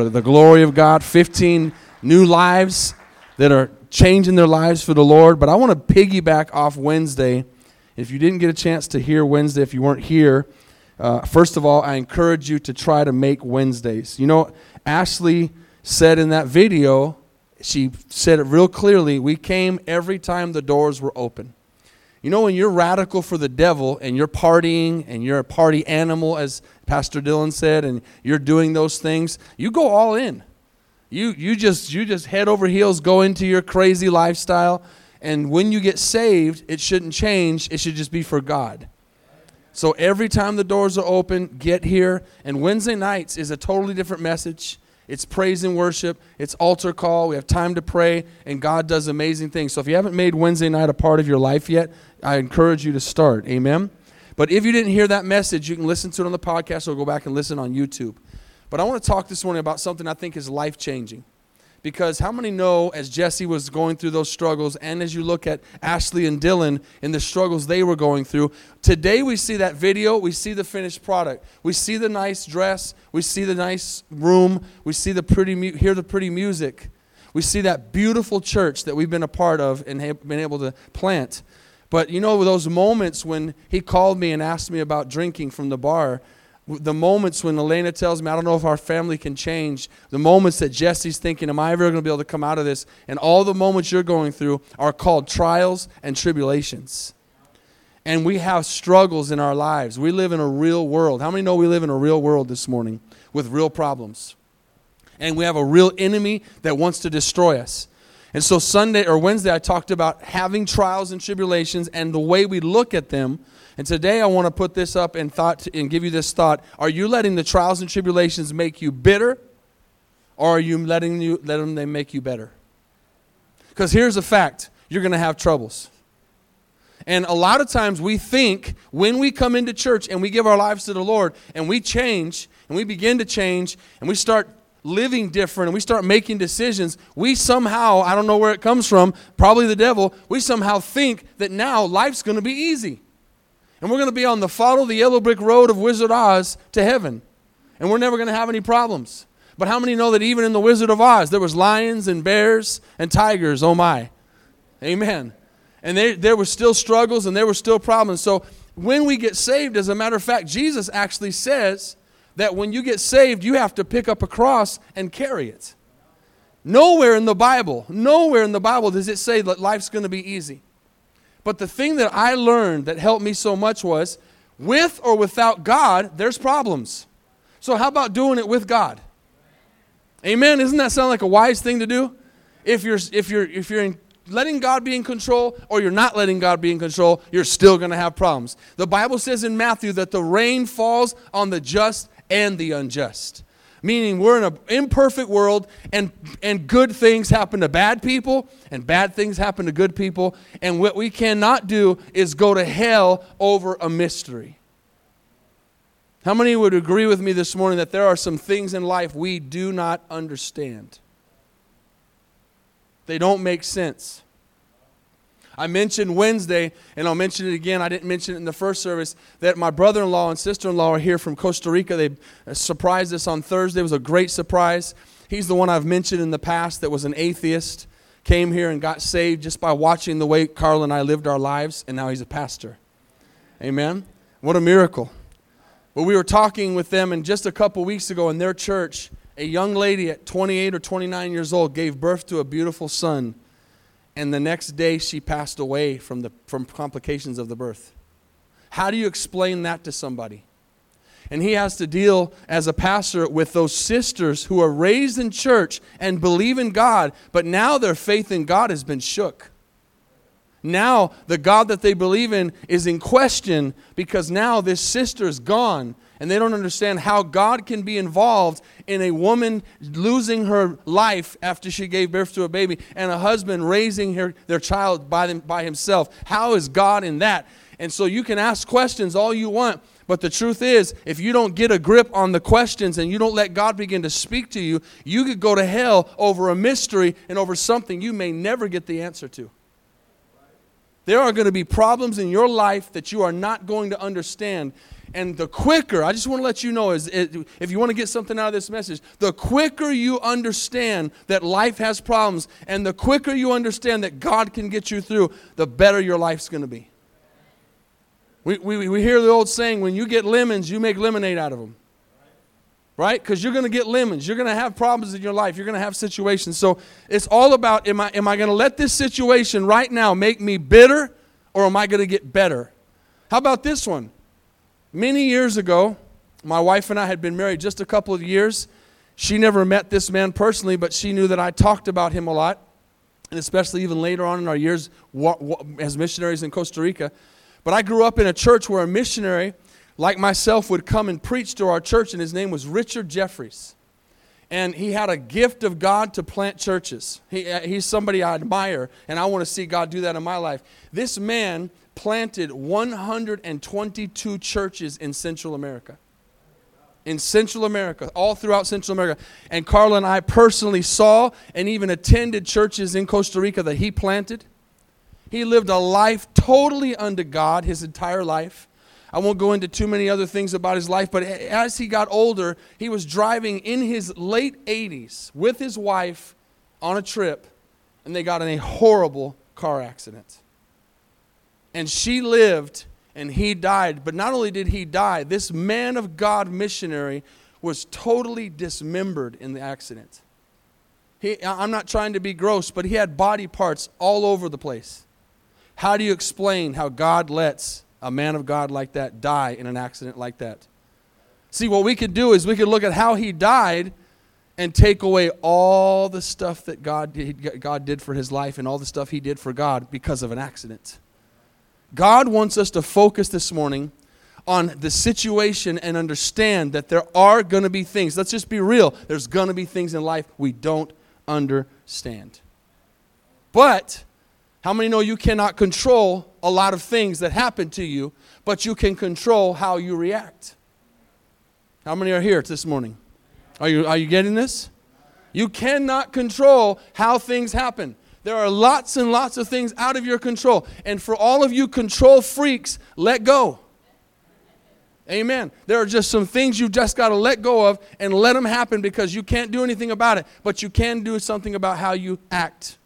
for the glory of God, 15 new lives that are changing their lives for the Lord. But I want to piggyback off Wednesday. If you didn't get a chance to hear Wednesday, if you weren't here, uh, first of all, I encourage you to try to make Wednesdays. You know, Ashley said in that video, she said it real clearly we came every time the doors were open. You know, when you're radical for the devil and you're partying and you're a party animal, as Pastor Dylan said, and you're doing those things, you go all in. You, you, just, you just head over heels, go into your crazy lifestyle. And when you get saved, it shouldn't change, it should just be for God. So every time the doors are open, get here. And Wednesday nights is a totally different message. It's praise and worship. It's altar call. We have time to pray, and God does amazing things. So if you haven't made Wednesday night a part of your life yet, I encourage you to start. Amen. But if you didn't hear that message, you can listen to it on the podcast or go back and listen on YouTube. But I want to talk this morning about something I think is life changing. Because how many know, as Jesse was going through those struggles, and as you look at Ashley and Dylan in the struggles they were going through, today we see that video, we see the finished product. We see the nice dress, we see the nice room, we see the pretty, hear the pretty music. We see that beautiful church that we've been a part of and have been able to plant. But you know, those moments when he called me and asked me about drinking from the bar, the moments when Elena tells me, I don't know if our family can change, the moments that Jesse's thinking, Am I ever going to be able to come out of this? And all the moments you're going through are called trials and tribulations. And we have struggles in our lives. We live in a real world. How many know we live in a real world this morning with real problems? And we have a real enemy that wants to destroy us. And so, Sunday or Wednesday, I talked about having trials and tribulations and the way we look at them and today I want to put this up and thought and give you this thought. Are you letting the trials and tribulations make you bitter? Or are you letting you let them they make you better? Because here's a fact. You're going to have troubles. And a lot of times we think when we come into church and we give our lives to the Lord and we change and we begin to change and we start living different and we start making decisions, we somehow, I don't know where it comes from, probably the devil, we somehow think that now life's going to be easy. And we're going to be on the follow the yellow brick road of Wizard Oz to heaven. And we're never going to have any problems. But how many know that even in the Wizard of Oz, there was lions and bears and tigers? Oh my. Amen. And they, there were still struggles and there were still problems. So when we get saved, as a matter of fact, Jesus actually says that when you get saved, you have to pick up a cross and carry it. Nowhere in the Bible, nowhere in the Bible does it say that life's going to be easy. But the thing that I learned that helped me so much was with or without God, there's problems. So, how about doing it with God? Amen. Doesn't that sound like a wise thing to do? If you're, if you're, if you're in, letting God be in control or you're not letting God be in control, you're still going to have problems. The Bible says in Matthew that the rain falls on the just and the unjust meaning we're in an imperfect world and, and good things happen to bad people and bad things happen to good people. And what we cannot do is go to hell over a mystery. How many would agree with me this morning that there are some things in life we do not understand? They don't make sense. I mentioned Wednesday, and I'll mention it again. I didn't mention it in the first service, that my brother in law and sister in law are here from Costa Rica. They uh, surprised us on Thursday. It was a great surprise. He's the one I've mentioned in the past that was an atheist, came here and got saved just by watching the way Carla and I lived our lives, and now he's a pastor. Amen. What a miracle. But we were talking with them, and just a couple weeks ago in their church, a young lady at 28 or 29 years old gave birth to a beautiful son and the next day she passed away from, the, from complications of the birth. How do you explain that to somebody? And he has to deal as a pastor with those sisters who are raised in church and believe in God, but now their faith in God has been shook. Now the God that they believe in is in question because now this sister is gone and they don't understand how God can be involved in a woman losing her life after she gave birth to a baby and a husband raising her, their child by, them, by himself. How is God in that? And so you can ask questions all you want, but the truth is, if you don't get a grip on the questions and you don't let God begin to speak to you, you could go to hell over a mystery and over something you may never get the answer to. There are going to be problems in your life that you are not going to understand. And the quicker, I just want to let you know, is if you want to get something out of this message, the quicker you understand that life has problems and the quicker you understand that God can get you through, the better your life's going to be. We, we, we hear the old saying when you get lemons, you make lemonade out of them. Right? Because you're going to get lemons. You're going to have problems in your life. You're going to have situations. So it's all about am I, am I going to let this situation right now make me bitter or am I going to get better? How about this one? Many years ago, my wife and I had been married just a couple of years. She never met this man personally, but she knew that I talked about him a lot, and especially even later on in our years as missionaries in Costa Rica. But I grew up in a church where a missionary like myself would come and preach to our church, and his name was Richard Jeffries. And he had a gift of God to plant churches. He, uh, he's somebody I admire, and I want to see God do that in my life. This man planted 122 churches in Central America. In Central America, all throughout Central America. And Carla and I personally saw and even attended churches in Costa Rica that he planted. He lived a life totally under God his entire life. I won't go into too many other things about his life, but as he got older, he was driving in his late 80s with his wife on a trip, and they got in a horrible car accident. And she lived and he died. But not only did he die, this man of God missionary was totally dismembered in the accident. He, I'm not trying to be gross, but he had body parts all over the place. How do you explain how God lets a man of God like that die in an accident like that? See, what we could do is we could look at how he died and take away all the stuff that God did, God did for his life and all the stuff he did for God because of an accident. God wants us to focus this morning on the situation and understand that there are going to be things. Let's just be real. There's going to be things in life we don't understand. But how many know you cannot control a lot of things that happen to you, but you can control how you react? How many are here this morning? Are you, are you getting this? You cannot control how things happen. There are lots and lots of things out of your control. And for all of you control freaks, let go. Amen. There are just some things you've just got to let go of and let them happen because you can't do anything about it, but you can do something about how you act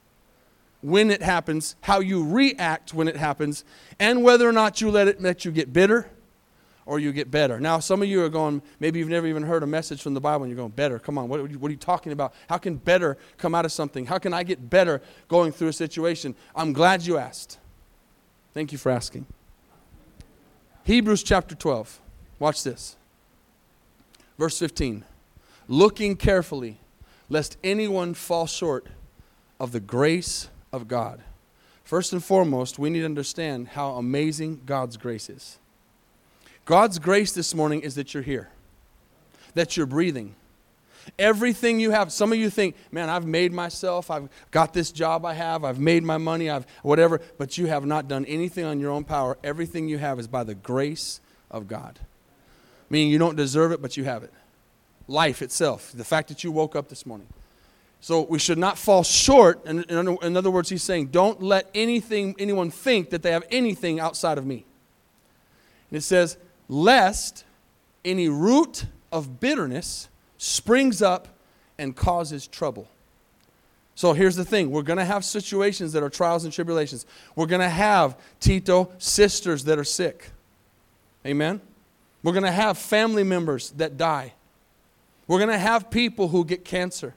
when it happens, how you react when it happens, and whether or not you let it let you get bitter or you get better. Now, some of you are going, maybe you've never even heard a message from the Bible and you're going, better. Come on, what are, you, what are you talking about? How can better come out of something? How can I get better going through a situation? I'm glad you asked. Thank you for asking. Hebrews chapter 12. Watch this. Verse 15. Looking carefully, lest anyone fall short of the grace of God. First and foremost, we need to understand how amazing God's grace is. God's grace this morning is that you're here, that you're breathing. Everything you have, some of you think, man, I've made myself, I've got this job I have, I've made my money, I've whatever, but you have not done anything on your own power. Everything you have is by the grace of God. Meaning you don't deserve it, but you have it. Life itself, the fact that you woke up this morning. So we should not fall short. In, in, other words, he's saying, don't let anything, anyone think that they have anything outside of me. And it says, lest any root of bitterness springs up and causes trouble. So here's the thing we're going to have situations that are trials and tribulations. We're going to have, Tito, sisters that are sick. Amen? We're going to have family members that die. We're going to have people who get cancer.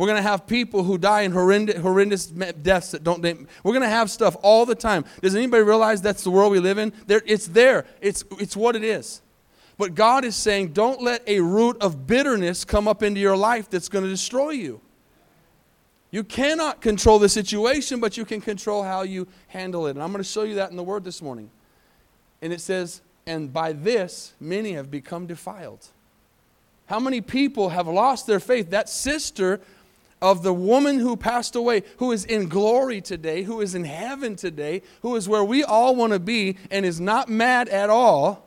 We're going to have people who die in horrendous, horrendous deaths that don't. We're going to have stuff all the time. Does anybody realize that's the world we live in? There, it's there. It's, it's what it is. But God is saying, don't let a root of bitterness come up into your life that's going to destroy you. You cannot control the situation, but you can control how you handle it. And I'm going to show you that in the Word this morning. And it says, And by this many have become defiled. How many people have lost their faith? That sister of the woman who passed away, who is in glory today, who is in heaven today, who is where we all want to be and is not mad at all,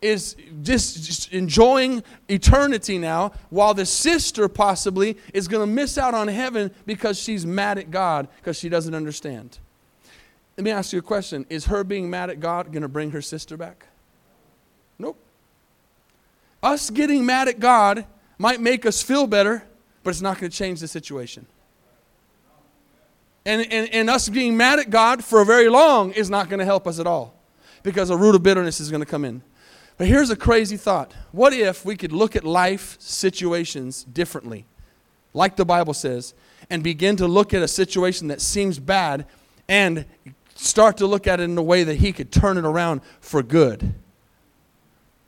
is just, just enjoying eternity now, while the sister possibly is going to miss out on heaven because she's mad at God because she doesn't understand. Let me ask you a question Is her being mad at God going to bring her sister back? Nope. Us getting mad at God might make us feel better, but it's not going to change the situation. And, and, and us being mad at God for very long is not going to help us at all because a root of bitterness is going to come in. But here's a crazy thought. What if we could look at life situations differently, like the Bible says, and begin to look at a situation that seems bad and start to look at it in a way that He could turn it around for good?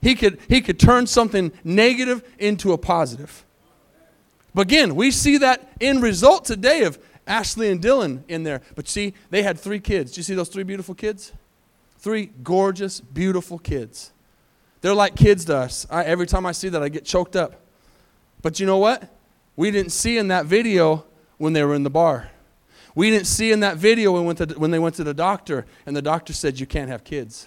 He could, he could turn something negative into a positive. But again, we see that end result today of Ashley and Dylan in there. But see, they had three kids. Do you see those three beautiful kids? Three gorgeous, beautiful kids. They're like kids to us. I, every time I see that, I get choked up. But you know what? We didn't see in that video when they were in the bar. We didn't see in that video when, went to, when they went to the doctor and the doctor said, You can't have kids.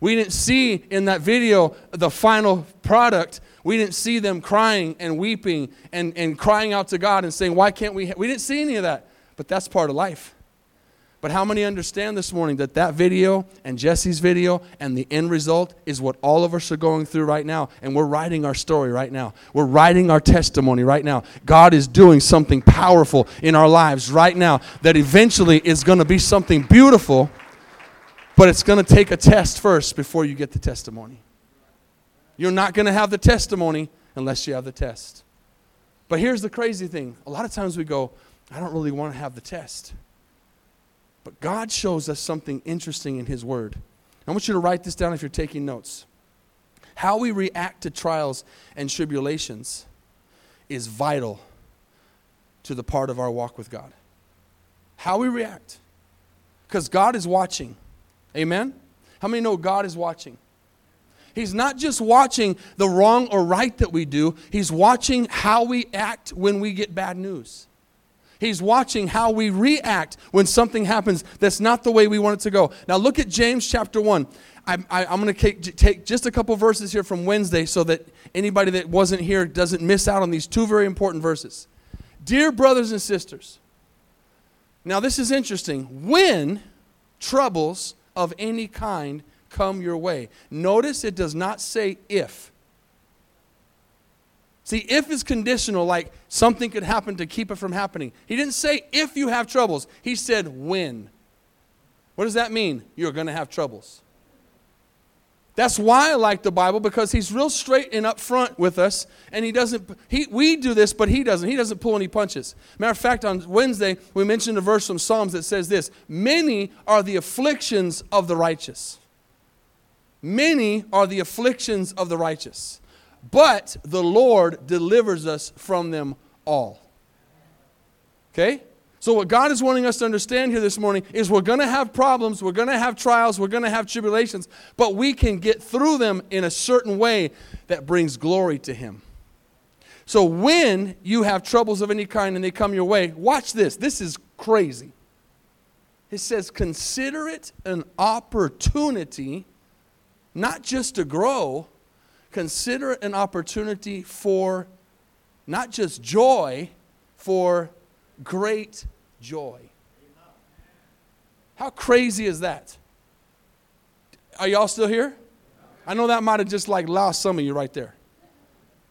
We didn't see in that video the final product. We didn't see them crying and weeping and, and crying out to God and saying, Why can't we? Ha-? We didn't see any of that. But that's part of life. But how many understand this morning that that video and Jesse's video and the end result is what all of us are going through right now? And we're writing our story right now. We're writing our testimony right now. God is doing something powerful in our lives right now that eventually is going to be something beautiful but it's going to take a test first before you get the testimony. You're not going to have the testimony unless you have the test. But here's the crazy thing a lot of times we go, I don't really want to have the test. But God shows us something interesting in His Word. I want you to write this down if you're taking notes. How we react to trials and tribulations is vital to the part of our walk with God. How we react. Because God is watching. Amen? How many know God is watching? He's not just watching the wrong or right that we do, He's watching how we act when we get bad news. He's watching how we react when something happens that's not the way we want it to go. Now, look at James chapter 1. I, am going to take just a couple verses here from Wednesday so that anybody that wasn't here doesn't miss out on these two very important verses. Dear brothers and sisters, now this is interesting. When troubles of any kind come your way. Notice it does not say if. See, if is conditional, like something could happen to keep it from happening. He didn't say if you have troubles, he said when. What does that mean? You're going to have troubles. That's why I like the Bible because he's real straight and upfront with us, and he doesn't. He, we do this, but he doesn't. He doesn't pull any punches. Matter of fact, on Wednesday we mentioned a verse from Psalms that says this: "Many are the afflictions of the righteous. Many are the afflictions of the righteous, but the Lord delivers us from them all." Okay. So, what God is wanting us to understand here this morning is we're going to have problems, we're going to have trials, we're going to have tribulations, but we can get through them in a certain way that brings glory to Him. So, when you have troubles of any kind and they come your way, watch this. This is crazy. It says, consider it an opportunity, not just to grow, consider it an opportunity for not just joy, for great joy. How crazy is that? Are y'all still here? I know that might have just like lost some of you right there.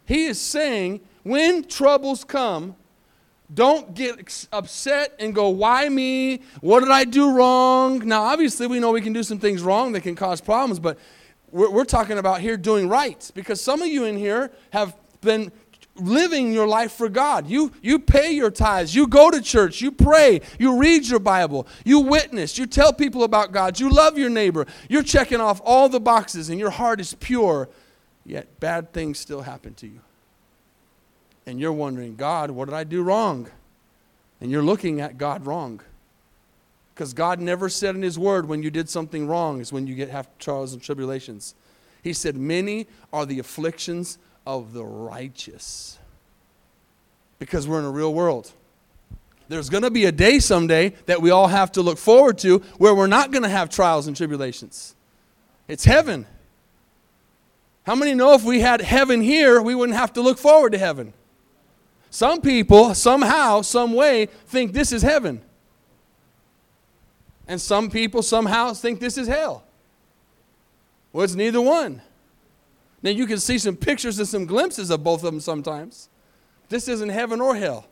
He is saying when troubles come, don't get upset and go, Why me? What did I do wrong? Now, obviously, we know we can do some things wrong that can cause problems, but we're, we're talking about here doing right because some of you in here have been living your life for God. You, you pay your tithes. You go to church. You pray. You read your Bible. You witness. You tell people about God. You love your neighbor. You're checking off all the boxes and your heart is pure, yet bad things still happen to you. And you're wondering, God, what did I do wrong? And you're looking at God wrong. Because God never said in His Word when you did something wrong is when you get have trials and tribulations. He said, Many are the afflictions of the righteous. Because we're in a real world. There's going to be a day someday that we all have to look forward to where we're not going to have trials and tribulations. It's heaven. How many know if we had heaven here, we wouldn't have to look forward to heaven? Some people, somehow, some way, think this is heaven. And some people somehow think this is hell. Well, it's neither one. Now, you can see some pictures and some glimpses of both of them sometimes. This isn't heaven or hell.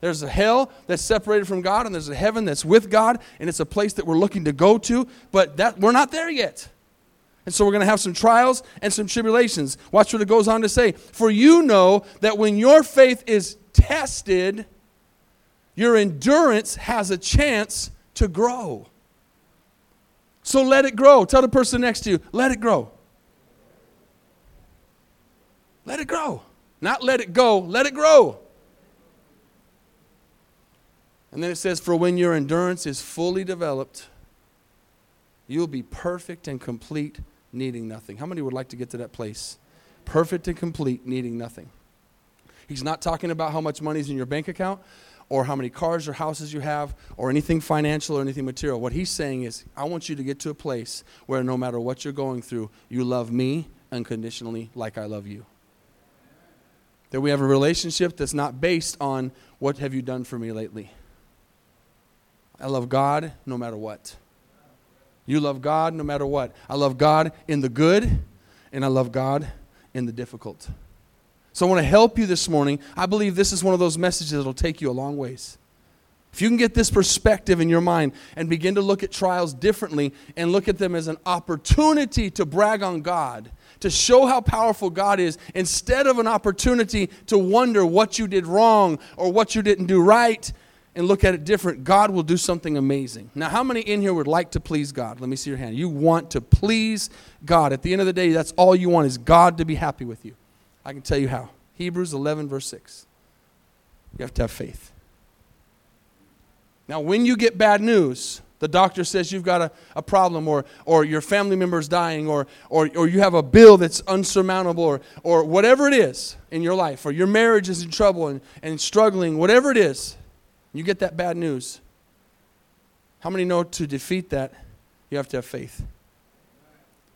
There's a hell that's separated from God, and there's a heaven that's with God, and it's a place that we're looking to go to, but that we're not there yet. And so we're going to have some trials and some tribulations. Watch what it goes on to say. For you know that when your faith is tested, your endurance has a chance to grow. So let it grow. Tell the person next to you, let it grow. Let it grow. Not let it go, let it grow. And then it says, For when your endurance is fully developed, you'll be perfect and complete, needing nothing. How many would like to get to that place? Perfect and complete, needing nothing. He's not talking about how much money's in your bank account or how many cars or houses you have or anything financial or anything material. What he's saying is, I want you to get to a place where no matter what you're going through, you love me unconditionally like I love you. That we have a relationship that's not based on what have you done for me lately. I love God no matter what. You love God no matter what. I love God in the good, and I love God in the difficult. So I want to help you this morning. I believe this is one of those messages that will take you a long ways. If you can get this perspective in your mind and begin to look at trials differently and look at them as an opportunity to brag on God, to show how powerful God is, instead of an opportunity to wonder what you did wrong or what you didn't do right, and look at it different, God will do something amazing. Now, how many in here would like to please God? Let me see your hand. You want to please God. At the end of the day, that's all you want is God to be happy with you. I can tell you how. Hebrews 11, verse 6. You have to have faith. Now, when you get bad news, the doctor says you've got a, a problem, or, or your family member is dying, or, or, or you have a bill that's unsurmountable, or, or whatever it is in your life, or your marriage is in trouble and, and struggling, whatever it is, you get that bad news. How many know to defeat that, you have to have faith?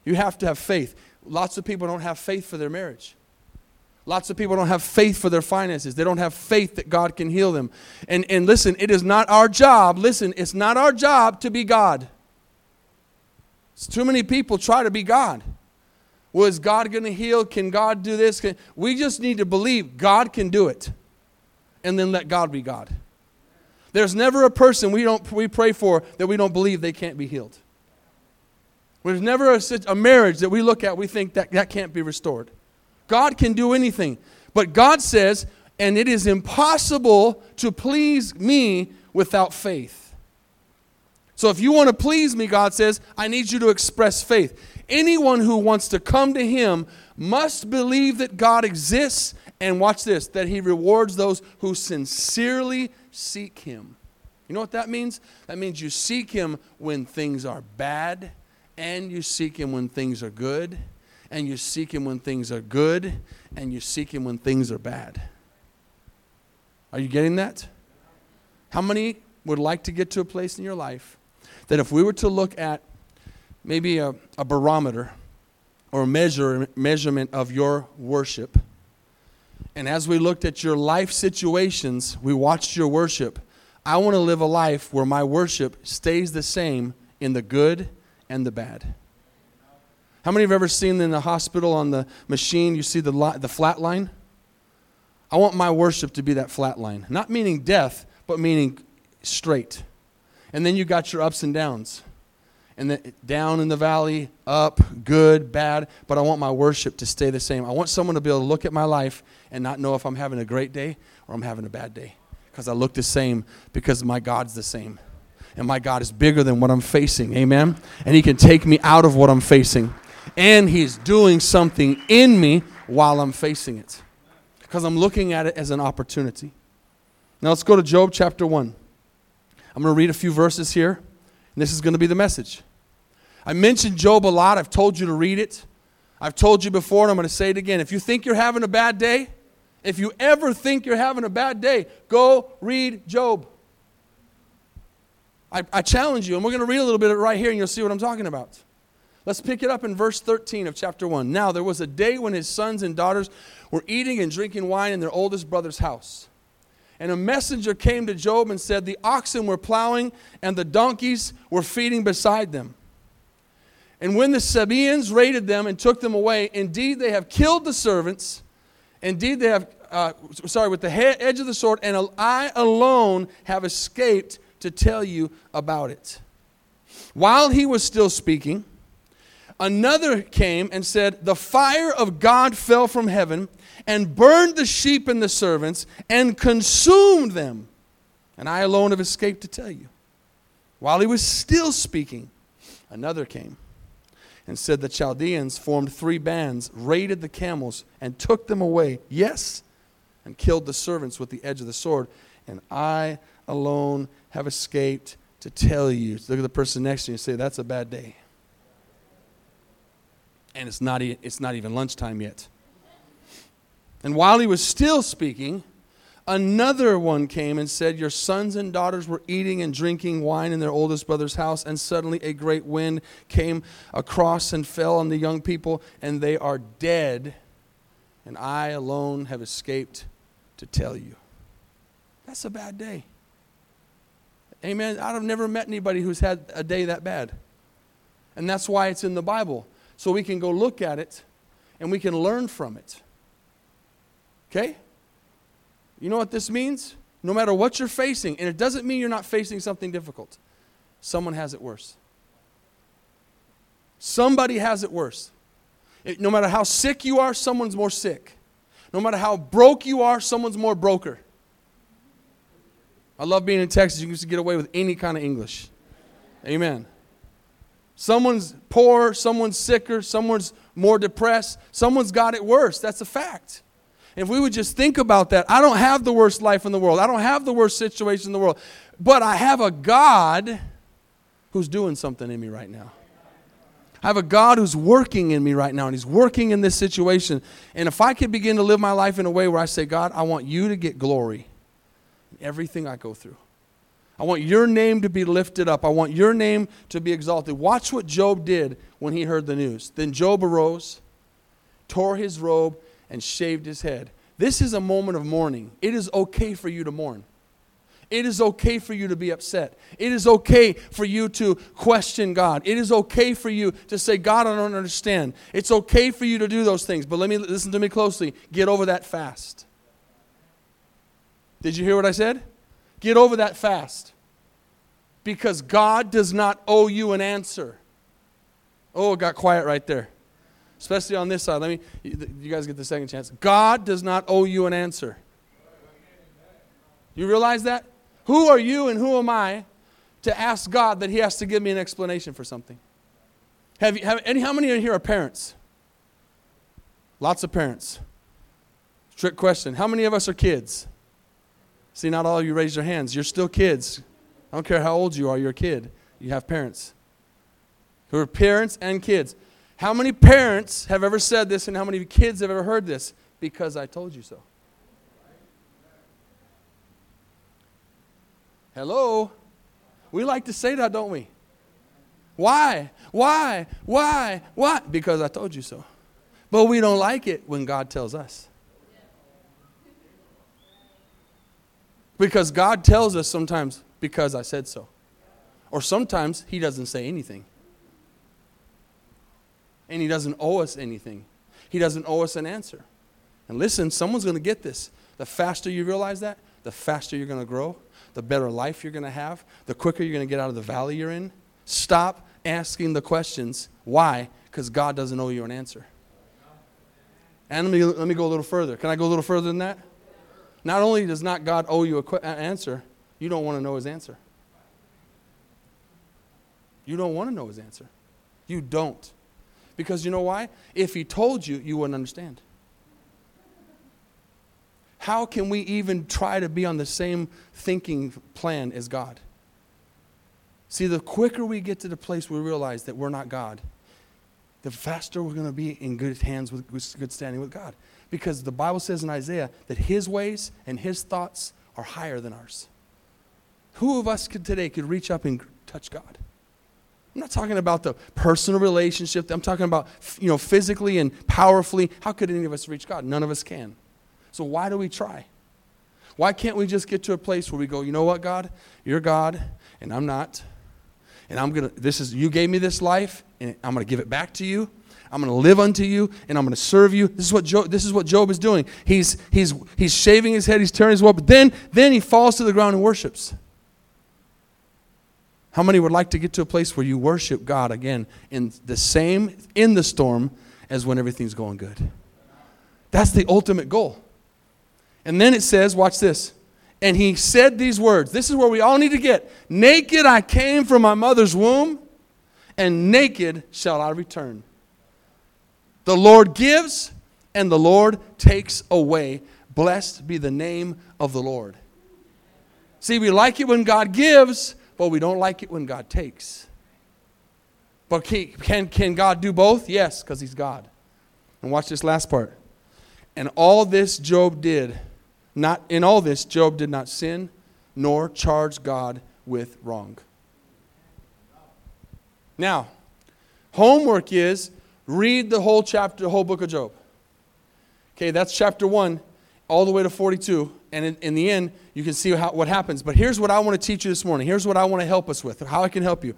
You have to have faith. Lots of people don't have faith for their marriage. Lots of people don't have faith for their finances. They don't have faith that God can heal them. And, and listen, it is not our job, listen, it's not our job to be God. It's too many people try to be God. Well, is God going to heal? Can God do this? Can, we just need to believe God can do it. And then let God be God. There's never a person we, don't, we pray for that we don't believe they can't be healed. There's never a, a marriage that we look at, we think that that can't be restored. God can do anything. But God says, and it is impossible to please me without faith. So if you want to please me, God says, I need you to express faith. Anyone who wants to come to Him must believe that God exists, and watch this, that He rewards those who sincerely seek Him. You know what that means? That means you seek Him when things are bad, and you seek Him when things are good and you seek Him when things are good, and you seek Him when things are bad. Are you getting that? How many would like to get to a place in your life that if we were to look at maybe a, a barometer or measure, measurement of your worship, and as we looked at your life situations, we watched your worship. I want to live a life where my worship stays the same in the good and the bad. How many have ever seen in the hospital on the machine, you see the, li- the flat line? I want my worship to be that flat line. Not meaning death, but meaning straight. And then you got your ups and downs. And then down in the valley, up, good, bad, but I want my worship to stay the same. I want someone to be able to look at my life and not know if I'm having a great day or I'm having a bad day. Because I look the same because my God's the same. And my God is bigger than what I'm facing. Amen? And He can take me out of what I'm facing and He's doing something in me while I'm facing it because I'm looking at it as an opportunity. Now let's go to Job chapter 1. I'm going to read a few verses here, and this is going to be the message. I mentioned Job a lot. I've told you to read it. I've told you before, and I'm going to say it again. If you think you're having a bad day, if you ever think you're having a bad day, go read Job. I, I challenge you, and we're going to read a little bit right here, and you'll see what I'm talking about. Let's pick it up in verse 13 of chapter 1. Now, there was a day when his sons and daughters were eating and drinking wine in their oldest brother's house. And a messenger came to Job and said, The oxen were plowing, and the donkeys were feeding beside them. And when the Sabaeans raided them and took them away, indeed they have killed the servants. Indeed they have, uh, sorry, with the edge of the sword, and I alone have escaped to tell you about it. While he was still speaking, another came and said, The fire of God fell from heaven and burned the sheep and the servants and consumed them. And I alone have escaped to tell you. While he was still speaking, another came and said the Chaldeans formed three bands, raided the camels, and took them away. Yes, and killed the servants with the edge of the sword. And I alone have escaped to tell you. Look at the person next to you and say, That's a bad day. And it's not, it's not even lunchtime yet. And while he was still speaking, another one came and said, Your sons and daughters were eating and drinking wine in their oldest brother's house, and suddenly a great wind came across and fell on the young people, and they are dead, and I alone have escaped to tell you. That's a bad day. Amen. I've never met anybody who's had a day that bad. And that's why it's in the Bible. So we can go look at it and we can learn from it. Okay? You know what this means? No matter what you're facing, and it doesn't mean you're not facing something difficult, someone has it worse. Somebody has it worse. It, no matter how sick you are, someone's more sick. No matter how broke you are, someone's more broker. I love being in Texas. You can just get away with any kind of English. Amen. Someone's poor, someone's sicker, someone's more depressed, someone's got it worse. That's a fact. If we would just think about that, I don't have the worst life in the world. I don't have the worst situation in the world. But I have a God who's doing something in me right now. I have a God who's working in me right now, and He's working in this situation. And if I could begin to live my life in a way where I say, God, I want you to get glory in everything I go through. I want your name to be lifted up. I want your name to be exalted. Watch what Job did when he heard the news. Then Job arose, tore his robe, and shaved his head. This is a moment of mourning. It is okay for you to mourn. It is okay for you to be upset. It is okay for you to question God. It is okay for you to say, God, I don't understand. It's okay for you to do those things. But let me listen to me closely. Get over that fast. Did you hear what I said? Get over that fast. Because God does not owe you an answer. Oh, it got quiet right there especially on this side. Let me, you guys get the second chance. God does not owe you an answer. You realize that? Who are you and who am I to ask God that He has to give me an explanation for something? Have you, have, any, how many of you here are parents? Lots of parents. Trick question. How many of us are kids? See, not all of you raise your hands. You're still kids. I don't care how old you are, you're a kid. You have parents who are parents and kids. How many parents have ever said this and how many kids have ever heard this? Because I told you so. Hello? We like to say that, don't we? Why? Why? Why? Why? Because I told you so. But we don't like it when God tells us. Because God tells us sometimes, because I said so. Or sometimes He doesn't say anything and He doesn't owe us anything. He doesn't owe us an answer. And listen, someone's going to get this. The faster you realize that, the faster you're going to grow, the better life you're going to have, the quicker you're going to get out of the valley you're in. Stop asking the questions. Why? Because God doesn't owe you an answer. And let me, let me go a little further. Can I go a little further than that? Not only does not God owe you an answer, you don't want to know his answer. You don't want to know his answer. You don't. Because you know why? If he told you, you wouldn't understand. How can we even try to be on the same thinking plan as God? See, the quicker we get to the place we realize that we're not God, the faster we're going to be in good hands with good standing with God. Because the Bible says in Isaiah that his ways and his thoughts are higher than ours. Who of us could today could reach up and touch God? I'm not talking about the personal relationship. I'm talking about, you know, physically and powerfully. How could any of us reach God? None of us can. So why do we try? Why can't we just get to a place where we go, you know what, God? You're God, and I'm not. And I'm going to, this is, you gave me this life, and I'm going to give it back to you. I'm going to live unto you, and I'm going to serve you. This is what Job, this is what Job is doing. He's, he's, he's shaving his head, he's turning his well, but then, then he falls to the ground and worships. How many would like to get to a place where you worship God again in the same, in the storm, as when everything's going good? That's the ultimate goal. And then it says, watch this. And he said these words. This is where we all need to get. Naked I came from my mother's womb, and naked shall I return. The Lord gives, and the Lord takes away. Blessed be the name of the Lord. See, we like it when God gives, but we don't like it when God takes. But can, can God do both? Yes, because He's God. And watch this last part. And all this Job did, not in all this, Job did not sin nor charge God with wrong. Now, homework is read the whole chapter, the whole book of Job. Okay, that's chapter 1 all the way to 42. And in, in the end, you can see how, what happens. But here's what I want to teach you this morning. Here's what I want to help us with, how I can help you.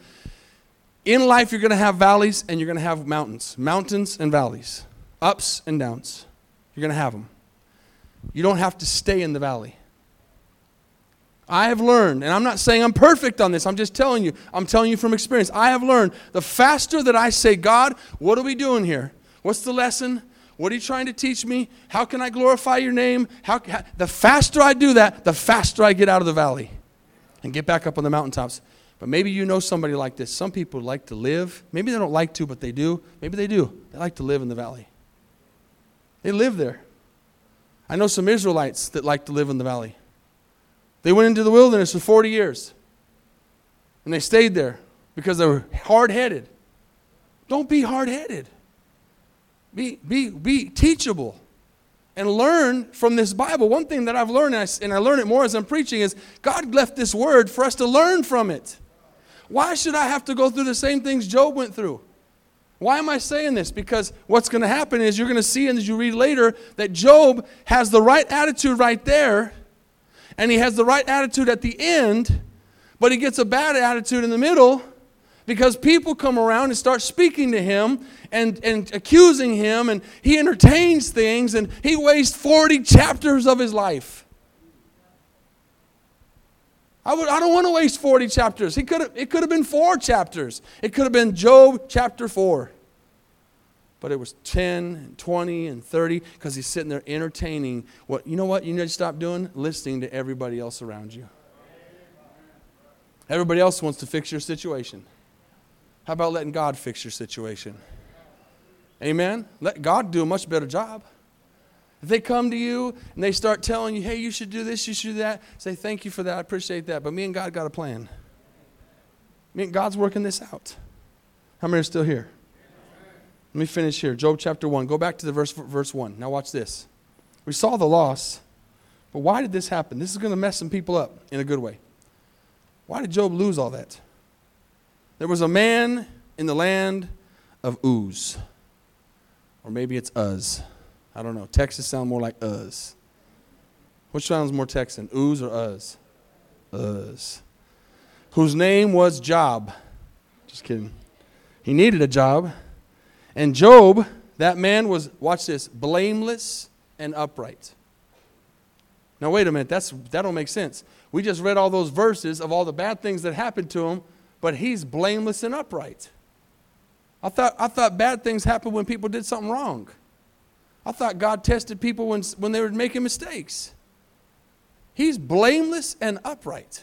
In life, you're going to have valleys and you're going to have mountains. Mountains and valleys. Ups and downs. You're going to have them. You don't have to stay in the valley. I have learned, and I'm not saying I'm perfect on this, I'm just telling you, I'm telling you from experience. I have learned the faster that I say, God, what are we doing here? What's the lesson? What are you trying to teach me? How can I glorify your name? How, how, the faster I do that, the faster I get out of the valley and get back up on the mountaintops. But maybe you know somebody like this. Some people like to live. Maybe they don't like to, but they do. Maybe they do. They like to live in the valley. They live there. I know some Israelites that like to live in the valley. They went into the wilderness for 40 years. And they stayed there because they were hard headed. Don't be hard headed. Be, be, be teachable and learn from this Bible. One thing that I've learned, and I, and I learn it more as I'm preaching, is God left this word for us to learn from it. Why should I have to go through the same things Job went through? Why am I saying this? Because what's going to happen is you're going to see, and as you read later, that Job has the right attitude right there, and he has the right attitude at the end, but he gets a bad attitude in the middle because people come around and start speaking to him and, and accusing him, and he entertains things, and he wastes 40 chapters of his life. I, would, I don't want to waste 40 chapters. He could have, it could have been four chapters. It could have been Job chapter 4. But it was 10 and 20 and 30 because he's sitting there entertaining what, you know what you need to stop doing? Listening to everybody else around you. Everybody else wants to fix your situation. How about letting God fix your situation? Amen? Let God do a much better job. If they come to you and they start telling you, hey, you should do this, you should do that, say, thank you for that, I appreciate that. But me and God got a plan. Me and God's working this out. How many are still here? Let me finish here. Job chapter 1. Go back to the verse, verse 1. Now watch this. We saw the loss, but why did this happen? This is going to mess some people up in a good way. Why did Job lose all that? There was a man in the land of Uz. Or maybe it's Uz. I don't know. Texas sound more like Uz. Which sounds more Texan, Uz or Uz? Uz. Whose name was Job. Just kidding. He needed a job. And Job, that man was, watch this, blameless and upright. Now, wait a minute. That's, that don't make sense. We just read all those verses of all the bad things that happened to him but he's blameless and upright. I thought, I thought bad things happened when people did something wrong. I thought God tested people when, when they were making mistakes. He's blameless and upright.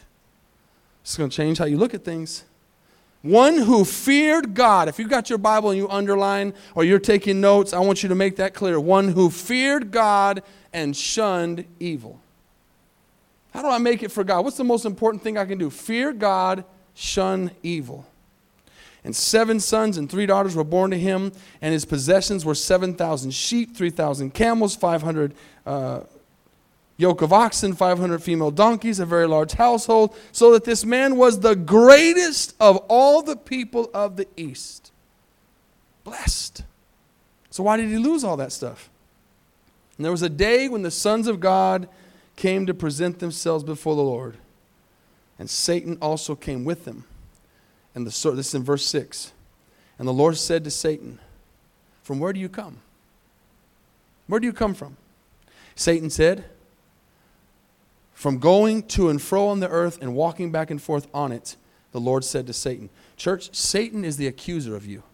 It's going to change how you look at things. One who feared God. If you've got your Bible and you underline or you're taking notes, I want you to make that clear. One who feared God and shunned evil. How do I make it for God? What's the most important thing I can do? Fear God shun evil. And seven sons and three daughters were born to him, and his possessions were 7,000 sheep, 3,000 camels, 500 uh, yoke of oxen, 500 female donkeys, a very large household, so that this man was the greatest of all the people of the East. Blessed. So, why did he lose all that stuff? And there was a day when the sons of God came to present themselves before the Lord, and Satan also came with them. And the, this is in verse 6. And the Lord said to Satan, From where do you come? Where do you come from? Satan said, From going to and fro on the earth and walking back and forth on it, the Lord said to Satan. Church, Satan is the accuser of you.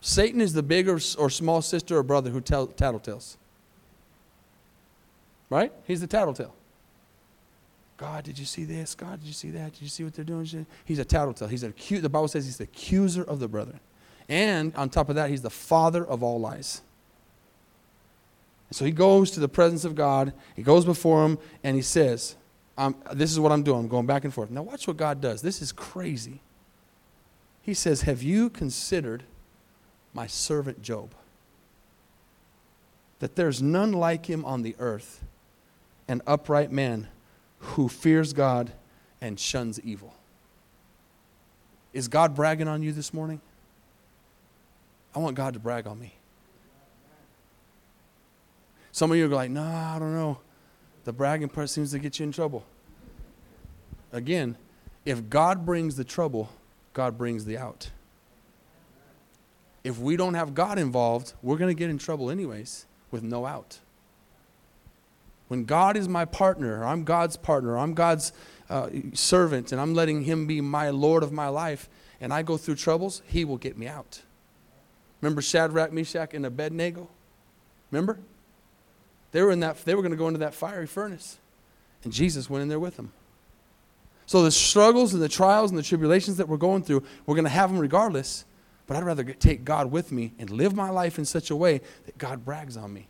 Satan is the bigger or small sister or brother who tell, tattletales. Right? He's the tattletale. God, did you see this? God, did you see that? Did you see what they're doing? He's a tattletale. He's an accu- the Bible says he's the accuser of the brethren. And on top of that, he's the father of all lies. So he goes to the presence of God, he goes before him, and he says, This is what I'm doing. I'm going back and forth. Now, watch what God does. This is crazy. He says, Have you considered my servant Job? That there's none like him on the earth, an upright man who fears God and shuns evil. Is God bragging on you this morning? I want God to brag on me. Some of you are like, no, I don't know. The bragging part seems to get you in trouble. Again, if God brings the trouble, God brings the out. If we don't have God involved, we're going to get in trouble anyways with no out. When God is my partner, or I'm God's partner, or I'm God's uh, servant, and I'm letting Him be my Lord of my life, and I go through troubles, He will get me out. Remember Shadrach, Meshach, and Abednego? Remember? They were in that they were going to go into that fiery furnace. And Jesus went in there with them. So the struggles and the trials and the tribulations that we're going through, we're going to have them regardless. But I'd rather take God with me and live my life in such a way that God brags on me.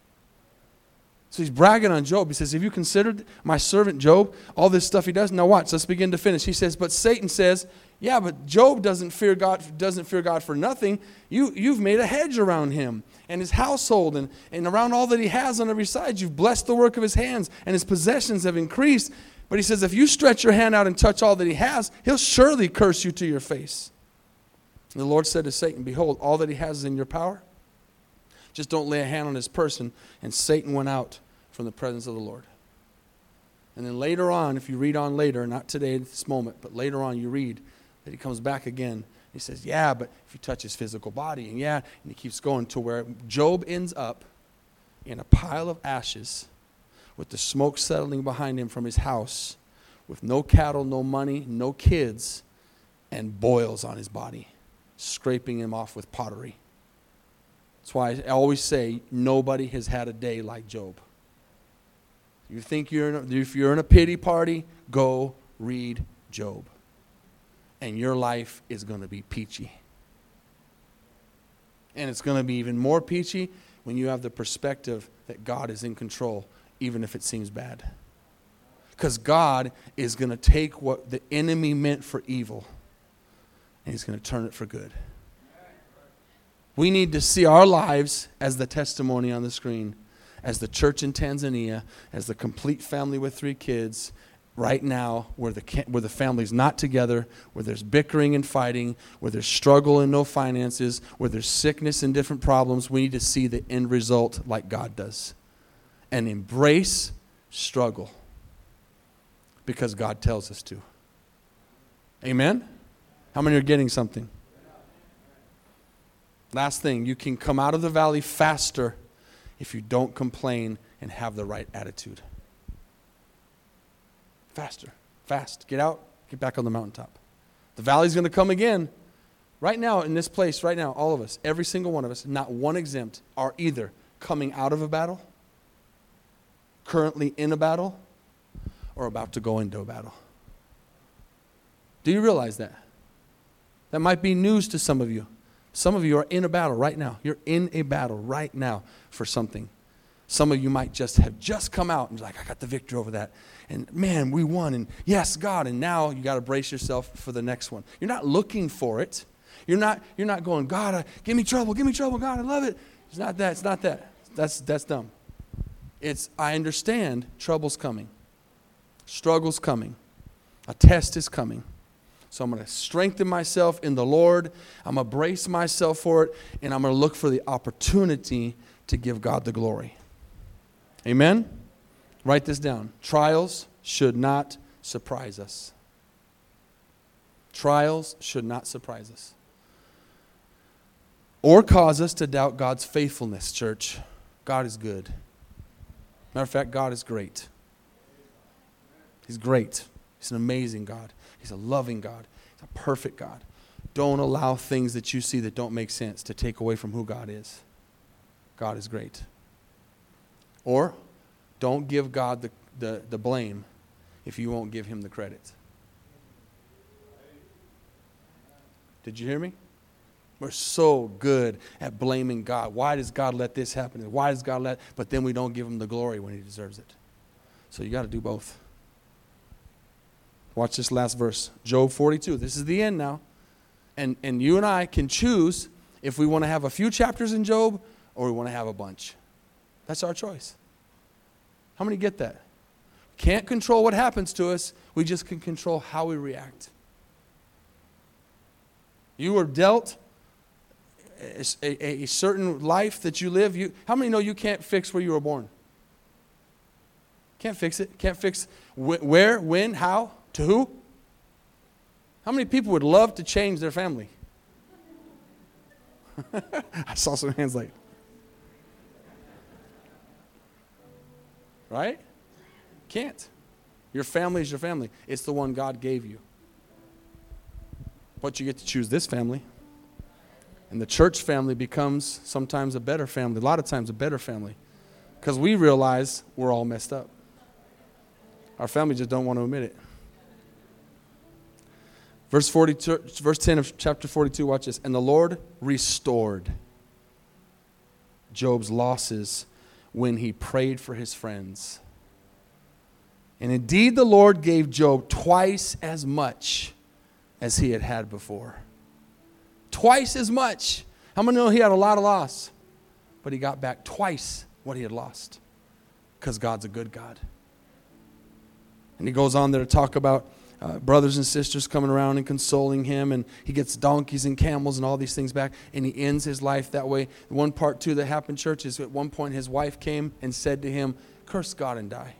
So he's bragging on Job. He says, Have you considered my servant Job? All this stuff he does? Now watch, let's begin to finish. He says, But Satan says, Yeah, but Job doesn't fear God, doesn't fear God for nothing. You, you've made a hedge around him and his household and, and around all that he has on every side. You've blessed the work of his hands, and his possessions have increased. But he says, If you stretch your hand out and touch all that he has, he'll surely curse you to your face. And the Lord said to Satan, Behold, all that he has is in your power. Just don't lay a hand on his person. And Satan went out from the presence of the Lord. And then later on, if you read on later, not today this moment, but later on, you read that he comes back again. He says, Yeah, but if you touch his physical body, and yeah, and he keeps going to where Job ends up in a pile of ashes with the smoke settling behind him from his house, with no cattle, no money, no kids, and boils on his body, scraping him off with pottery. That's why I always say nobody has had a day like Job. You think you're in a, if you're in a pity party, go read Job. And your life is going to be peachy. And it's going to be even more peachy when you have the perspective that God is in control, even if it seems bad. Because God is going to take what the enemy meant for evil and he's going to turn it for good. We need to see our lives as the testimony on the screen as the church in Tanzania, as the complete family with three kids, right now, where the, where the family's not together, where there's bickering and fighting, where there's struggle and no finances, where there's sickness and different problems, we need to see the end result like God does and embrace struggle because God tells us to. Amen? How many are getting something? Last thing, you can come out of the valley faster if you don't complain and have the right attitude. Faster, fast. Get out, get back on the mountaintop. The valley's going to come again. Right now, in this place, right now, all of us, every single one of us, not one exempt, are either coming out of a battle, currently in a battle, or about to go into a battle. Do you realize that? That might be news to some of you. Some of you are in a battle right now. You're in a battle right now for something. Some of you might just have just come out and be like, I got the victory over that. And man, we won. And yes, God. And now you got to brace yourself for the next one. You're not looking for it. You're not, you're not going, God, give me trouble, give me trouble, God, I love it. It's not that. It's not that. That's, that's dumb. It's, I understand trouble's coming, struggle's coming, a test is coming. So I'm going to strengthen myself in the Lord. I'm going to brace myself for it, and I'm going to look for the opportunity to give God the glory. Amen? Write this down. Trials should not surprise us. Trials should not surprise us or cause us to doubt God's faithfulness, church. God is good. Matter of fact, God is great. He's great. He's an amazing God. He's a loving God. He's a perfect God. Don't allow things that you see that don't make sense to take away from who God is. God is great. Or don't give God the, the, the blame if you won't give him the credit. Did you hear me? We're so good at blaming God. Why does God let this happen? Why does God let, but then we don't give him the glory when he deserves it. So you got to do both. Watch this last verse. Job 42. This is the end now. And, and you and I can choose if we want to have a few chapters in Job or we want to have a bunch. That's our choice. How many get that? Can't control what happens to us, we just can control how we react. You were dealt a, a, a, certain life that you live. You, how many know you can't fix where you were born? Can't fix it. Can't fix wh- where, when, how, to who? How many people would love to change their family? I saw some hands like, right? Can't. Your family is your family. It's the one God gave you. But you get to choose this family. And the church family becomes sometimes a better family, a lot of times a better family, because we realize we're all messed up. Our family just don't want to admit it. Verse 42, verse 10 of chapter 42, watch this. And the Lord restored Job's losses when he prayed for his friends. And indeed, the Lord gave Job twice as much as he had had before. Twice as much. How many know he had a lot of loss? But he got back twice what he had lost because God's a good God. And he goes on there to talk about uh, brothers and sisters coming around and consoling him, and he gets donkeys and camels and all these things back, and he ends his life that way. One part, too, that happened, church, is at one point his wife came and said to him, Curse God and die.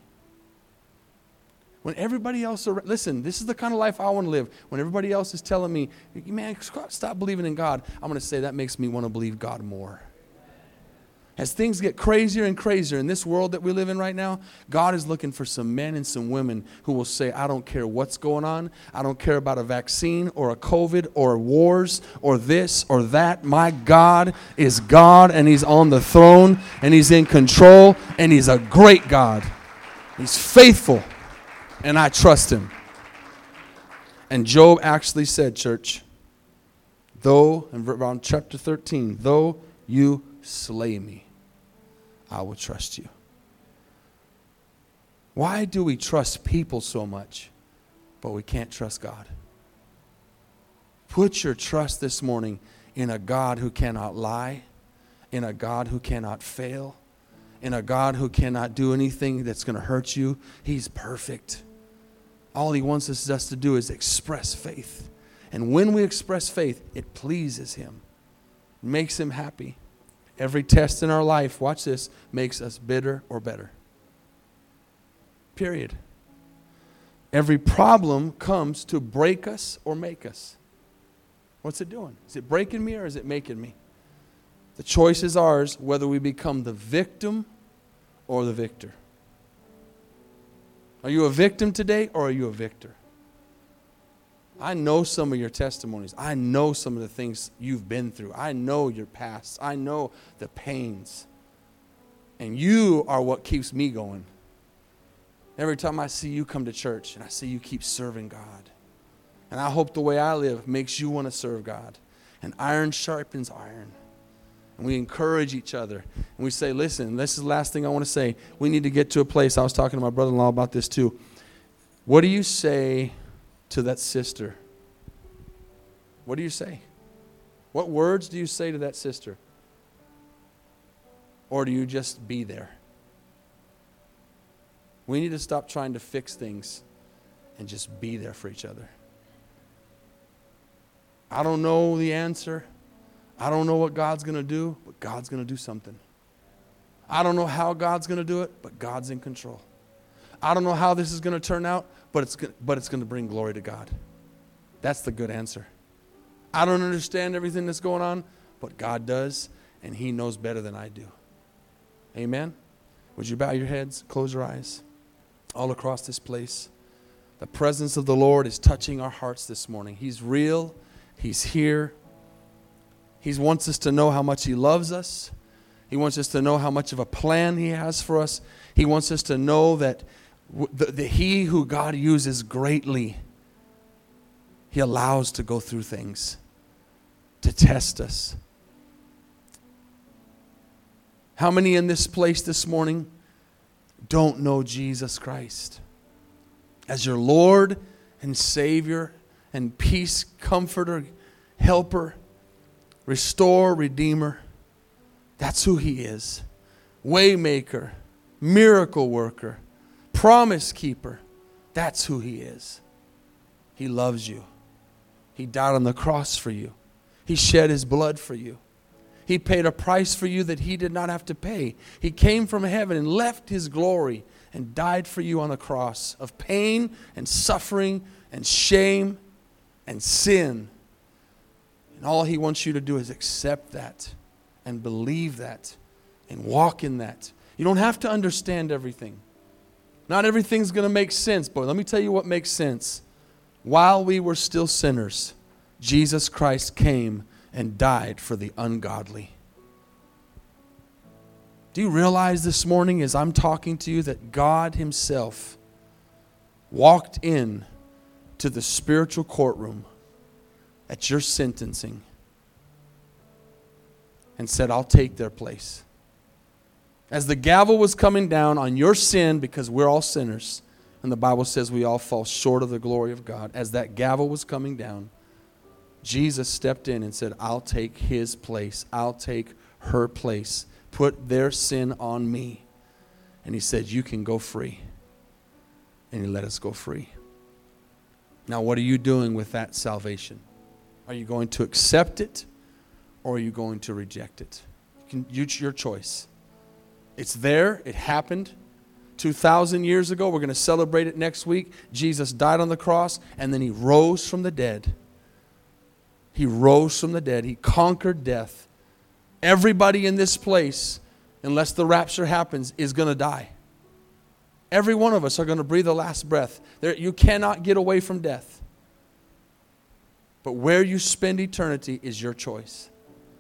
When everybody else, listen, this is the kind of life I want to live. When everybody else is telling me, man, stop believing in God, I'm going to say that makes me want to believe God more. As things get crazier and crazier in this world that we live in right now, God is looking for some men and some women who will say, I don't care what's going on. I don't care about a vaccine or a COVID or wars or this or that. My God is God and He's on the throne and He's in control and He's a great God. He's faithful and I trust him. And Job actually said, church, though, in around chapter 13, though you slay me, I will trust you. Why do we trust people so much, but we can't trust God? Put your trust this morning in a God who cannot lie, in a God who cannot fail, in a God who cannot do anything that's going to hurt you. He's perfect. All he wants us to do is express faith. And when we express faith, it pleases him, makes him happy. Every test in our life, watch this, makes us bitter or better. Period. Every problem comes to break us or make us. What's it doing? Is it breaking me or is it making me? The choice is ours whether we become the victim or the victor. Are you a victim today or are you a victor? I know some of your testimonies. I know some of the things you've been through. I know your past. I know the pains. And you are what keeps me going. Every time I see you come to church and I see you keep serving God. And I hope the way I live makes you want to serve God. And iron sharpens iron and we encourage each other. And we say, listen, this is the last thing I want to say. We need to get to a place. I was talking to my brother in law about this too. What do you say to that sister? What do you say? What words do you say to that sister? Or do you just be there? We need to stop trying to fix things and just be there for each other. I don't know the answer. I don't know what God's going to do, but God's going to do something. I don't know how God's going to do it, but God's in control. I don't know how this is going to turn out, but it's, but it's going to bring glory to God. That's the good answer. I don't understand everything that's going on, but God does, and He knows better than I do. Amen? Would you bow your heads, close your eyes, all across this place? The presence of the Lord is touching our hearts this morning. He's real, He's here. He wants us to know how much He loves us. He wants us to know how much of a plan He has for us. He wants us to know that, the, the He who God uses greatly, He allows to go through things to test us. How many in this place this morning don't know Jesus Christ as your Lord and Savior and peace, comforter, helper, restore, redeemer? That's who He is. Waymaker, miracle worker, promise keeper. That's who He is. He loves you. He died on the cross for you. He shed His blood for you. He paid a price for you that He did not have to pay. He came from heaven and left His glory and died for you on the cross of pain and suffering and shame and sin. And all He wants you to do is accept that and believe that and walk in that. You don't have to understand everything. Not everything's going to make sense, but let me tell you what makes sense. While we were still sinners, Jesus Christ came and died for the ungodly. Do you realize this morning, as I'm talking to you, that God Himself walked in to the spiritual courtroom at your sentencing and said, I'll take their place. As the gavel was coming down on your sin, because we're all sinners, and the Bible says we all fall short of the glory of God, as that gavel was coming down, Jesus stepped in and said, I'll take his place. I'll take her place. Put their sin on me. And he said, You can go free. And he let us go free. Now, what are you doing with that salvation? Are you going to accept it or are you going to reject it? You can, your choice. It's there, it happened 2,000 years ago. We're going to celebrate it next week. Jesus died on the cross and then he rose from the dead. He rose from the dead, he conquered death. Everybody in this place, unless the rapture happens, is going to die. Every one of us are going to breathe the last breath. There, you cannot get away from death. But where you spend eternity is your choice.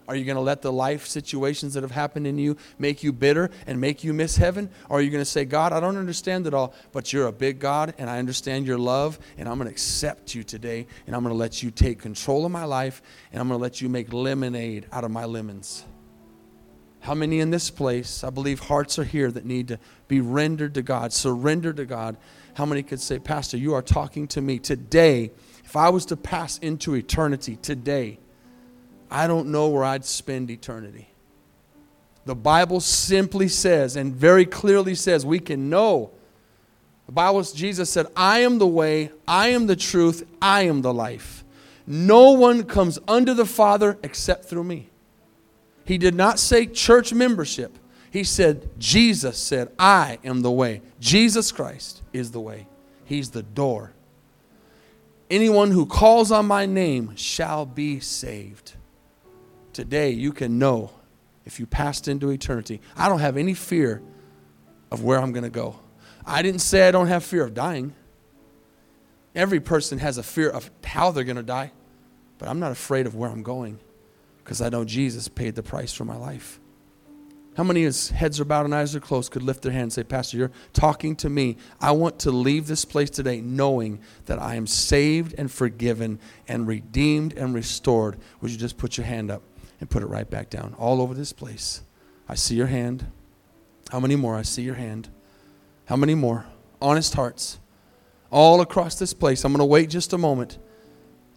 Are you going to let the life situations that have happened in you make you bitter and make you miss heaven? Or are you going to say, God, I don't understand it all, but you're a big God and I understand your love and I'm going to accept you today and I'm going to let you take control of my life and I'm going to let you make lemonade out of my lemons? How many in this place, I believe hearts are here that need to be rendered to God, surrendered to God? How many could say, Pastor, you are talking to me today? If I was to pass into eternity today, I don't know where I'd spend eternity. The Bible simply says, and very clearly says, we can know. The Bible, Jesus said, I am the way, I am the truth, I am the life. No one comes unto the Father except through me. He did not say church membership. He said, Jesus said, I am the way. Jesus Christ is the way. He's the door. Anyone who calls on my name shall be saved today you can know if you passed into eternity. I don't have any fear of where I'm going to go. I didn't say I don't have fear of dying. Every person has a fear of how they're going to die, but I'm not afraid of where I'm going because I know Jesus paid the price for my life. How many heads are bowed and eyes are closed could lift their hand and say, Pastor, you're talking to me. I want to leave this place today knowing that I am saved and forgiven and redeemed and restored. Would you just put your hand up? And put it right back down all over this place. I see your hand. How many more? I see your hand. How many more? Honest hearts. All across this place. I'm going to wait just a moment.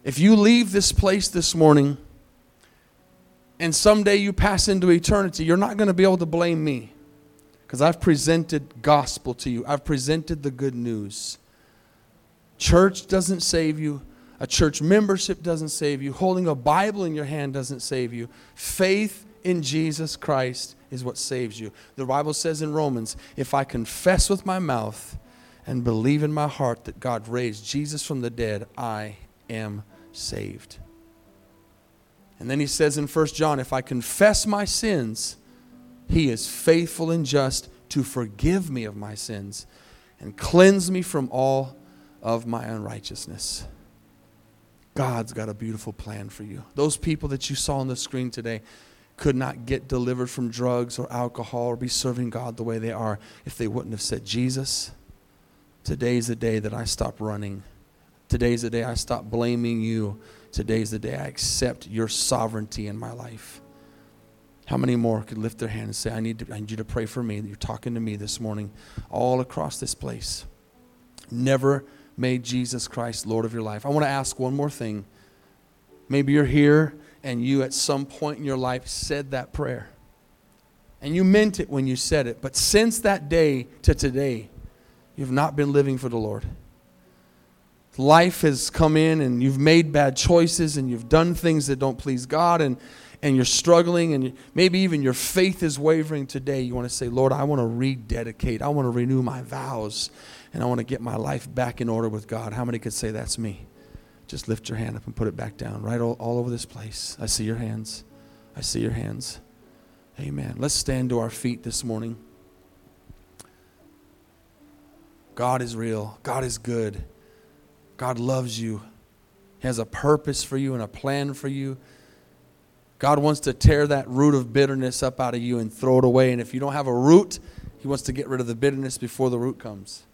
If you leave this place this morning and someday you pass into eternity, you're not going to be able to blame me because I've presented gospel to you. I've presented the good news. Church doesn't save you. A church membership doesn't save you. Holding a Bible in your hand doesn't save you. Faith in Jesus Christ is what saves you. The Bible says in Romans if I confess with my mouth and believe in my heart that God raised Jesus from the dead, I am saved. And then he says in 1 John, if I confess my sins, he is faithful and just to forgive me of my sins and cleanse me from all of my unrighteousness. God's got a beautiful plan for you. Those people that you saw on the screen today could not get delivered from drugs or alcohol or be serving God the way they are if they wouldn't have said, Jesus, today's the day that I stop running. Today's the day I stop blaming you. Today's the day I accept your sovereignty in my life. How many more could lift their hand and say, I need, to, I need you to pray for me? You're talking to me this morning all across this place. Never made Jesus Christ Lord of your life. I want to ask one more thing. Maybe you're here and you at some point in your life said that prayer. And you meant it when you said it. But since that day to today, you've not been living for the Lord. Life has come in and you've made bad choices and you've done things that don't please God and and you're struggling and maybe even your faith is wavering today, you want to say, Lord, I want to rededicate. I want to renew my vows and I want to get my life back in order with God. How many could say that's me? Just lift your hand up and put it back down right all, all over this place. I see your hands. I see your hands. Amen. Let's stand to our feet this morning. God is real. God is good. God loves you. He has a purpose for you and a plan for you. God wants to tear that root of bitterness up out of you and throw it away. And if you don't have a root, He wants to get rid of the bitterness before the root comes.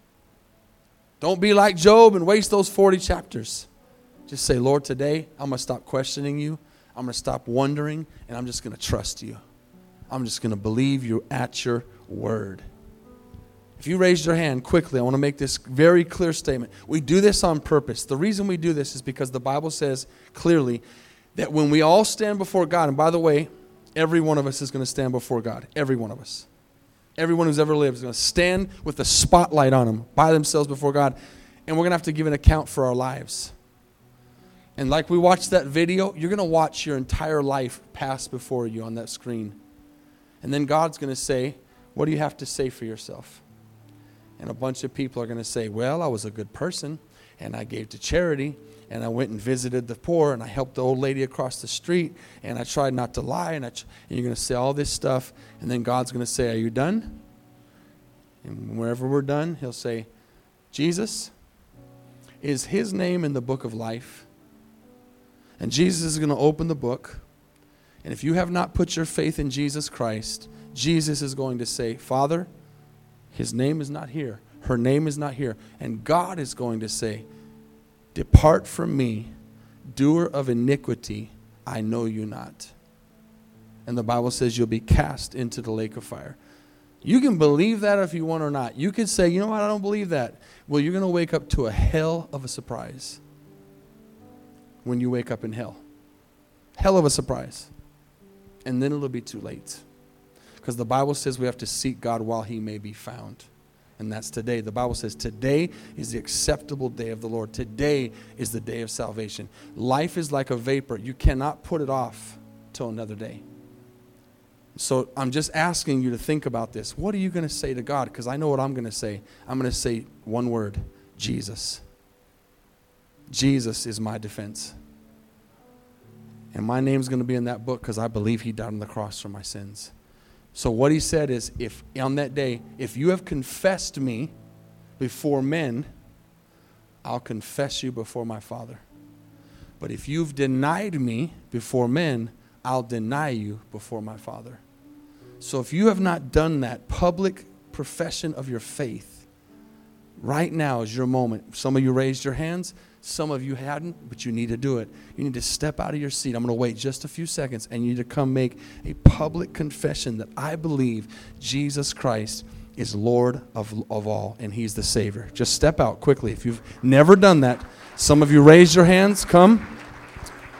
Don't be like Job and waste those 40 chapters. Just say, Lord, today I'm going to stop questioning you. I'm going to stop wondering, and I'm just going to trust you. I'm just going to believe you at your word. If you raised your hand quickly, I want to make this very clear statement. We do this on purpose. The reason we do this is because the Bible says clearly that when we all stand before God, and by the way, every one of us is going to stand before God. Every one of us. Everyone who's ever lived is going to stand with the spotlight on them by themselves before God. And we're going to have to give an account for our lives. And like we watched that video, you're going to watch your entire life pass before you on that screen. And then God's going to say, What do you have to say for yourself? And a bunch of people are going to say, Well, I was a good person and I gave to charity and I went and visited the poor and I helped the old lady across the street and I tried not to lie and, I, and you're going to say all this stuff and then God's going to say, Are you done? And wherever we're done, He'll say, Jesus, is His name in the book of life? And Jesus is going to open the book. And if you have not put your faith in Jesus Christ, Jesus is going to say, Father, His name is not here. Her name is not here. And God is going to say, Depart from me, doer of iniquity, I know you not. And the Bible says you'll be cast into the lake of fire. You can believe that if you want or not. You can say, you know what, I don't believe that. Well, you're going to wake up to a hell of a surprise when you wake up in hell. Hell of a surprise. And then it'll be too late. Because the Bible says we have to seek God while he may be found and that's today. The Bible says today is the acceptable day of the Lord. Today is the day of salvation. Life is like a vapor. You cannot put it off till another day. So I'm just asking you to think about this. What are you going to say to God? Because I know what I'm going to say. I'm going to say one word Jesus. Jesus is my defense. And my name's going to be in that book because I believe he died on the cross for my sins. So what he said is if on that day, if you have confessed me before men, I'll confess you before my Father. But if you've denied me before men, I'll deny you before my Father. So if you have not done that public profession of your faith, right now is your moment. Some of you raised your hands. Some of you hadn't, but you need to do it. You need to step out of your seat. I'm going to wait just a few seconds, and you need to come make a public confession that I believe Jesus Christ is Lord of, of all, and He's the Savior. Just step out quickly. If you've never done that, some of you raise your hands. Come.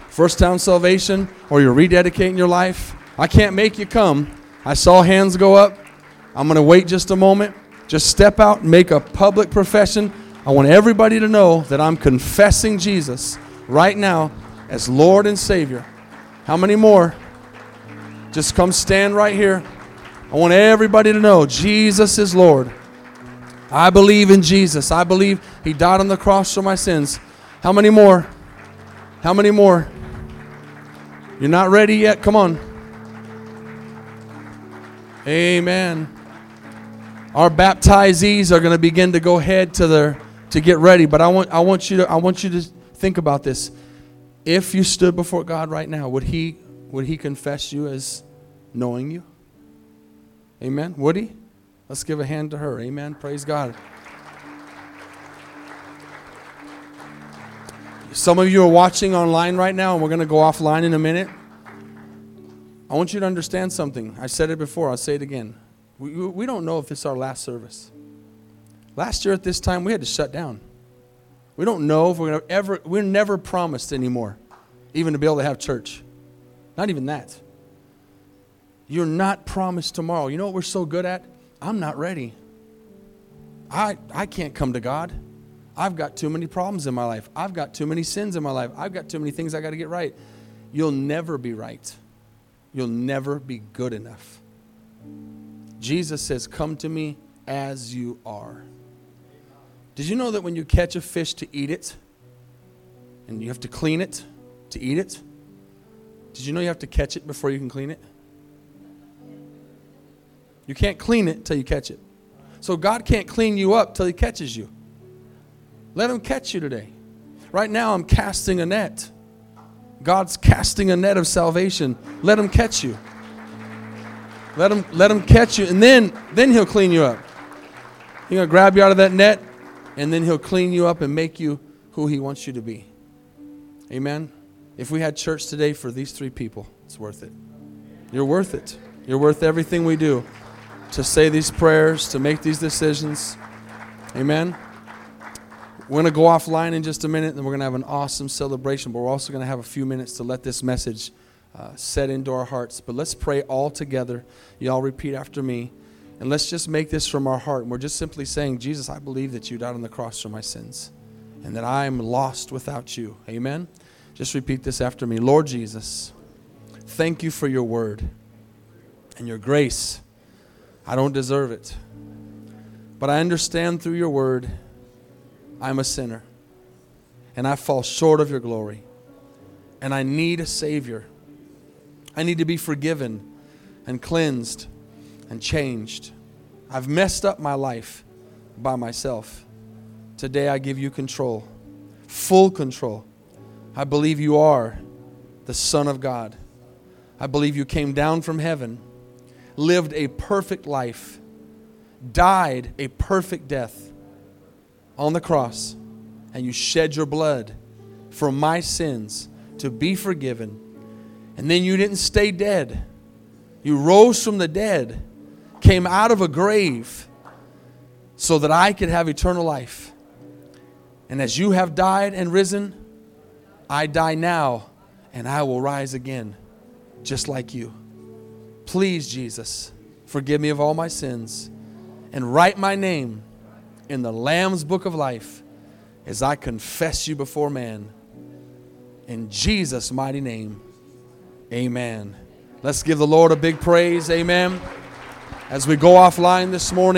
First Town Salvation, or you're rededicating your life. I can't make you come. I saw hands go up. I'm going to wait just a moment. Just step out and make a public profession I want everybody to know that I'm confessing Jesus right now as Lord and Savior. How many more? Just come stand right here. I want everybody to know Jesus is Lord. I believe in Jesus. I believe He died on the cross for my sins. How many more? How many more? You're not ready yet? Come on. Amen. Our baptizees are going to begin to go ahead to their to get ready, but I want I want you to I want you to think about this. If you stood before God right now, would he would he confess you as knowing you? Amen. Would he? Let's give a hand to her. Amen. Praise God. Some of you are watching online right now, and we're going to go offline in a minute. I want you to understand something. I said it before, I'll say it again. We, we don't know if it's our last service. Last year at this time, we had to shut down. We don't know if we're going to ever, we're never promised anymore, even to be able to have church. Not even that. You're not promised tomorrow. You know what we're so good at? I'm not ready. I, I can't come to God. I've got too many problems in my life. I've got too many sins in my life. I've got too many things I got to get right. You'll never be right. You'll never be good enough. Jesus says, Come to me as you are. Did you know that when you catch a fish to eat it, and you have to clean it to eat it, did you know you have to catch it before you can clean it? You can't clean it until you catch it. So God can't clean you up till He catches you. Let Him catch you today. Right now, I'm casting a net. God's casting a net of salvation. Let Him catch you. Let Him, let him catch you, and then, then He'll clean you up. He's to grab you out of that net, and then He'll clean you up and make you who He wants you to be. Amen. If we had church today for these three people, it's worth it. You're worth it. You're worth everything we do to say these prayers, to make these decisions. Amen. We're going to go offline in just a minute, and we're going to have an awesome celebration, but we're also going to have a few minutes to let this message uh, set into our hearts. But let's pray all together. Y'all repeat after me. And let's just make this from our heart. And we're just simply saying, Jesus, I believe that you died on the cross for my sins and that I am lost without you. Amen. Just repeat this after me. Lord Jesus, thank you for your word and your grace. I don't deserve it. But I understand through your word, I'm a sinner. And I fall short of your glory. And I need a Savior. I need to be forgiven and cleansed and changed. I've messed up my life by myself. Today I give you control, full control. I believe you are the Son of God. I believe you came down from heaven, lived a perfect life, died a perfect death on the cross, and you shed your blood for my sins to be forgiven. And then you didn't stay dead. You rose from the dead, came out of a grave so that I could have eternal life. And as you have died and risen, I die now and I will rise again, just like you. Please, Jesus, forgive me of all my sins and write my name in the Lamb's book of life as I confess you before man. In Jesus' mighty name, amen. Let's give the Lord a big praise. Amen. As we go offline this morning,